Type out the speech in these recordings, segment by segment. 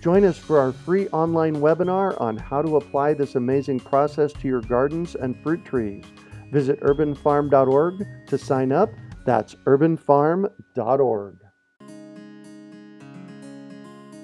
Join us for our free online webinar on how to apply this amazing process to your gardens and fruit trees. Visit urbanfarm.org to sign up. That's urbanfarm.org.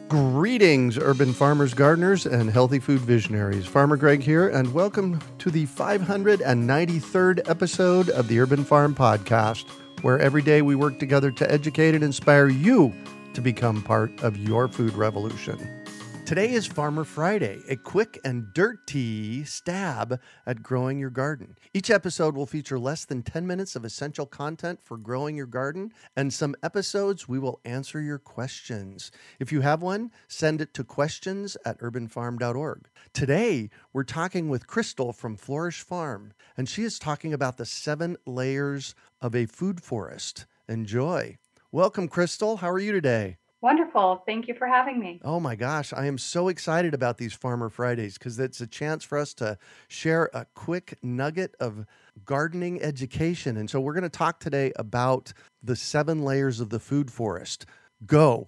Greetings, urban farmers, gardeners, and healthy food visionaries. Farmer Greg here, and welcome to the 593rd episode of the Urban Farm Podcast, where every day we work together to educate and inspire you to become part of your food revolution. Today is Farmer Friday, a quick and dirty stab at growing your garden. Each episode will feature less than 10 minutes of essential content for growing your garden, and some episodes we will answer your questions. If you have one, send it to questions at urbanfarm.org. Today, we're talking with Crystal from Flourish Farm, and she is talking about the seven layers of a food forest. Enjoy. Welcome, Crystal. How are you today? Wonderful. Thank you for having me. Oh my gosh, I am so excited about these Farmer Fridays because it's a chance for us to share a quick nugget of gardening education. And so we're going to talk today about the seven layers of the food forest. Go.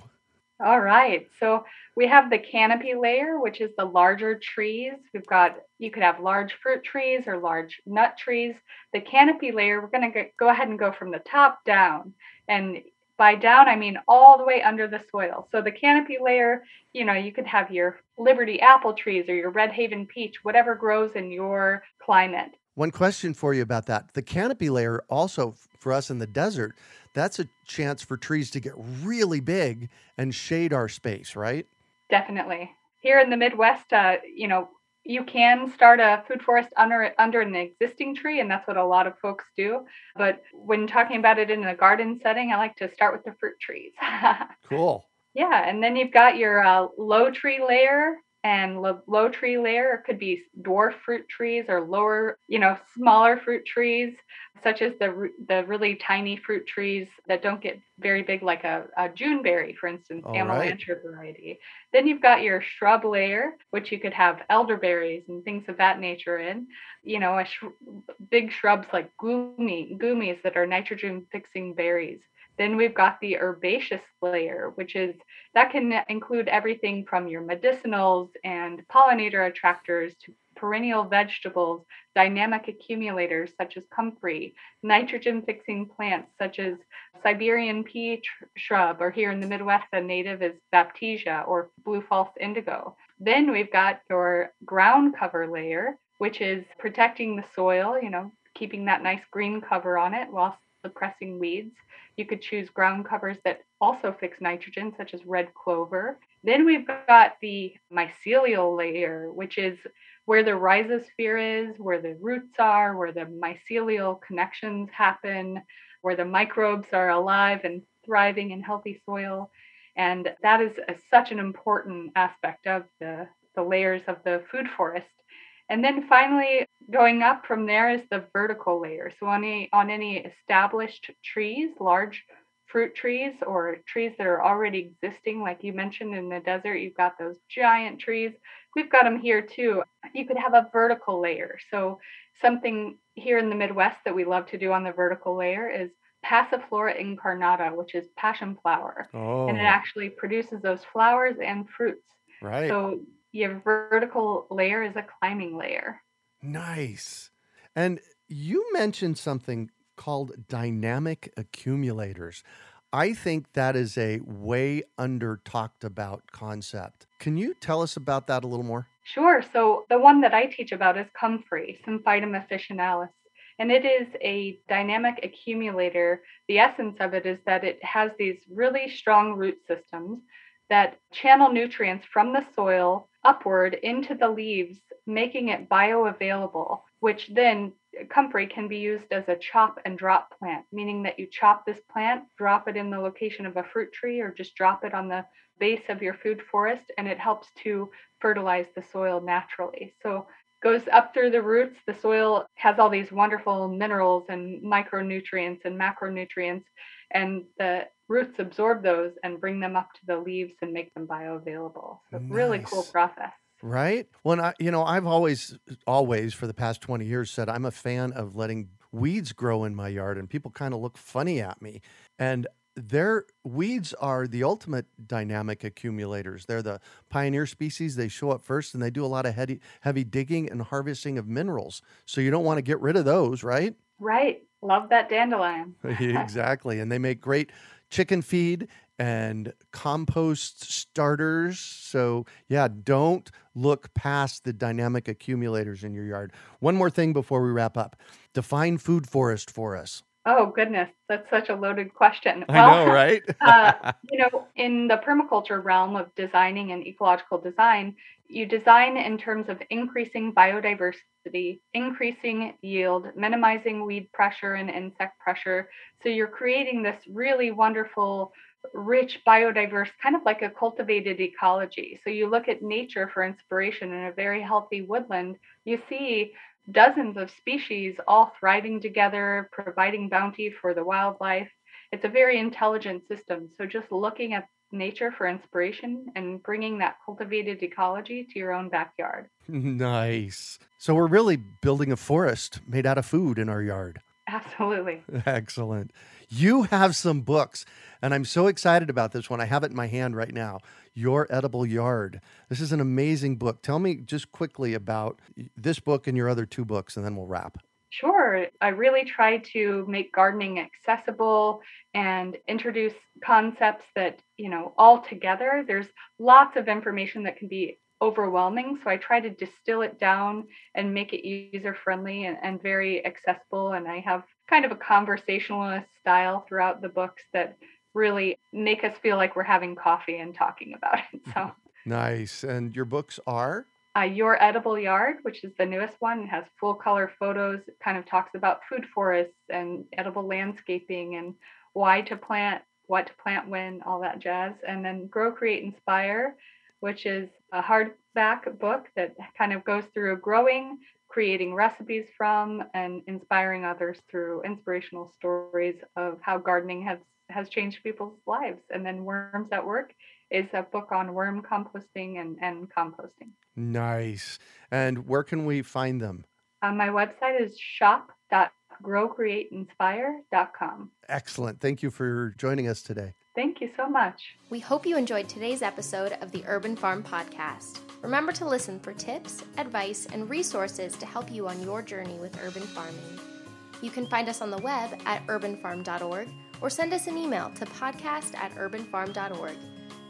All right. So we have the canopy layer, which is the larger trees. We've got, you could have large fruit trees or large nut trees. The canopy layer, we're going to go ahead and go from the top down. And by down, I mean all the way under the soil. So the canopy layer, you know, you could have your Liberty apple trees or your Red Haven peach, whatever grows in your climate. One question for you about that. The canopy layer also for us in the desert, that's a chance for trees to get really big and shade our space, right? Definitely. Here in the Midwest, uh, you know, you can start a food forest under under an existing tree and that's what a lot of folks do. But when talking about it in a garden setting i like to start with the fruit trees. Cool. Yeah and then you've got your uh, low tree layer and low, low tree layer could be dwarf fruit trees or lower you know smaller fruit trees such as the the really tiny fruit trees that don't get very big like a, a juneberry for instance amelanchier right. variety then you've got your shrub layer which you could have elderberries and things of that nature in you know a sh- big shrubs like goumi goumis that are nitrogen fixing berries then we've got the herbaceous layer, which is that can include everything from your medicinals and pollinator attractors to perennial vegetables, dynamic accumulators such as comfrey, nitrogen fixing plants such as Siberian pea shrub, or here in the Midwest, a native is Baptisia or blue false indigo. Then we've got your ground cover layer, which is protecting the soil, you know, keeping that nice green cover on it while suppressing weeds. You could choose ground covers that also fix nitrogen, such as red clover. Then we've got the mycelial layer, which is where the rhizosphere is, where the roots are, where the mycelial connections happen, where the microbes are alive and thriving in healthy soil. And that is a, such an important aspect of the, the layers of the food forest. And then finally, going up from there is the vertical layer. So on any, on any established trees, large fruit trees or trees that are already existing, like you mentioned in the desert, you've got those giant trees. We've got them here too. You could have a vertical layer. So something here in the Midwest that we love to do on the vertical layer is Passiflora incarnata, which is passion flower. Oh. And it oh. actually produces those flowers and fruits. Right. So your vertical layer is a climbing layer. Nice. And you mentioned something called dynamic accumulators. I think that is a way under talked about concept. Can you tell us about that a little more? Sure. So, the one that I teach about is comfrey, Symphytum officinalis. And it is a dynamic accumulator. The essence of it is that it has these really strong root systems that channel nutrients from the soil upward into the leaves, making it bioavailable, which then comfrey can be used as a chop and drop plant, meaning that you chop this plant, drop it in the location of a fruit tree, or just drop it on the base of your food forest, and it helps to fertilize the soil naturally. So goes up through the roots. The soil has all these wonderful minerals and micronutrients and macronutrients, and the roots absorb those and bring them up to the leaves and make them bioavailable. So nice. really cool process. Right. Well, I, you know, I've always, always for the past 20 years said I'm a fan of letting weeds grow in my yard, and people kind of look funny at me. And their weeds are the ultimate dynamic accumulators. They're the pioneer species. They show up first and they do a lot of heavy, heavy digging and harvesting of minerals. So you don't want to get rid of those, right? Right. Love that dandelion. exactly. And they make great chicken feed and compost starters. So, yeah, don't look past the dynamic accumulators in your yard. One more thing before we wrap up define food forest for us. Oh, goodness. That's such a loaded question. I well, know, right? uh, you know, in the permaculture realm of designing and ecological design, you design in terms of increasing biodiversity, increasing yield, minimizing weed pressure and insect pressure. So you're creating this really wonderful rich, biodiverse, kind of like a cultivated ecology. So you look at nature for inspiration in a very healthy woodland, you see dozens of species all thriving together, providing bounty for the wildlife. It's a very intelligent system. So just looking at nature for inspiration and bringing that cultivated ecology to your own backyard. Nice. So we're really building a forest made out of food in our yard. Absolutely. Excellent. You have some books, and I'm so excited about this one. I have it in my hand right now. Your Edible Yard. This is an amazing book. Tell me just quickly about this book and your other two books, and then we'll wrap. Sure. I really try to make gardening accessible and introduce concepts that, you know, all together. There's lots of information that can be overwhelming. So I try to distill it down and make it user friendly and, and, very accessible. And I have kind of a conversationalist style throughout the books that really make us feel like we're having coffee and talking about it. So nice. And your books are? Uh, Your Edible Yard, which is the newest one, it has full color photos. It kind of talks about food forests and edible landscaping and why to plant, what to plant when, all that jazz. And then Grow, Create, Inspire, which is a hardback book that kind of goes through growing, creating recipes from, and inspiring others through inspirational stories of how gardening has has changed people's lives. And then Worms at Work is a book on worm composting and, and composting. Nice. And where can we find them? Uh, my website is shop.growcreateinspire.com. Excellent. Thank you for joining us today. Thank you so much. We hope you enjoyed today's episode of the Urban Farm Podcast. Remember to listen for tips, advice, and resources to help you on your journey with urban farming. You can find us on the web at urbanfarm.org or send us an email to podcast at urbanfarm.org.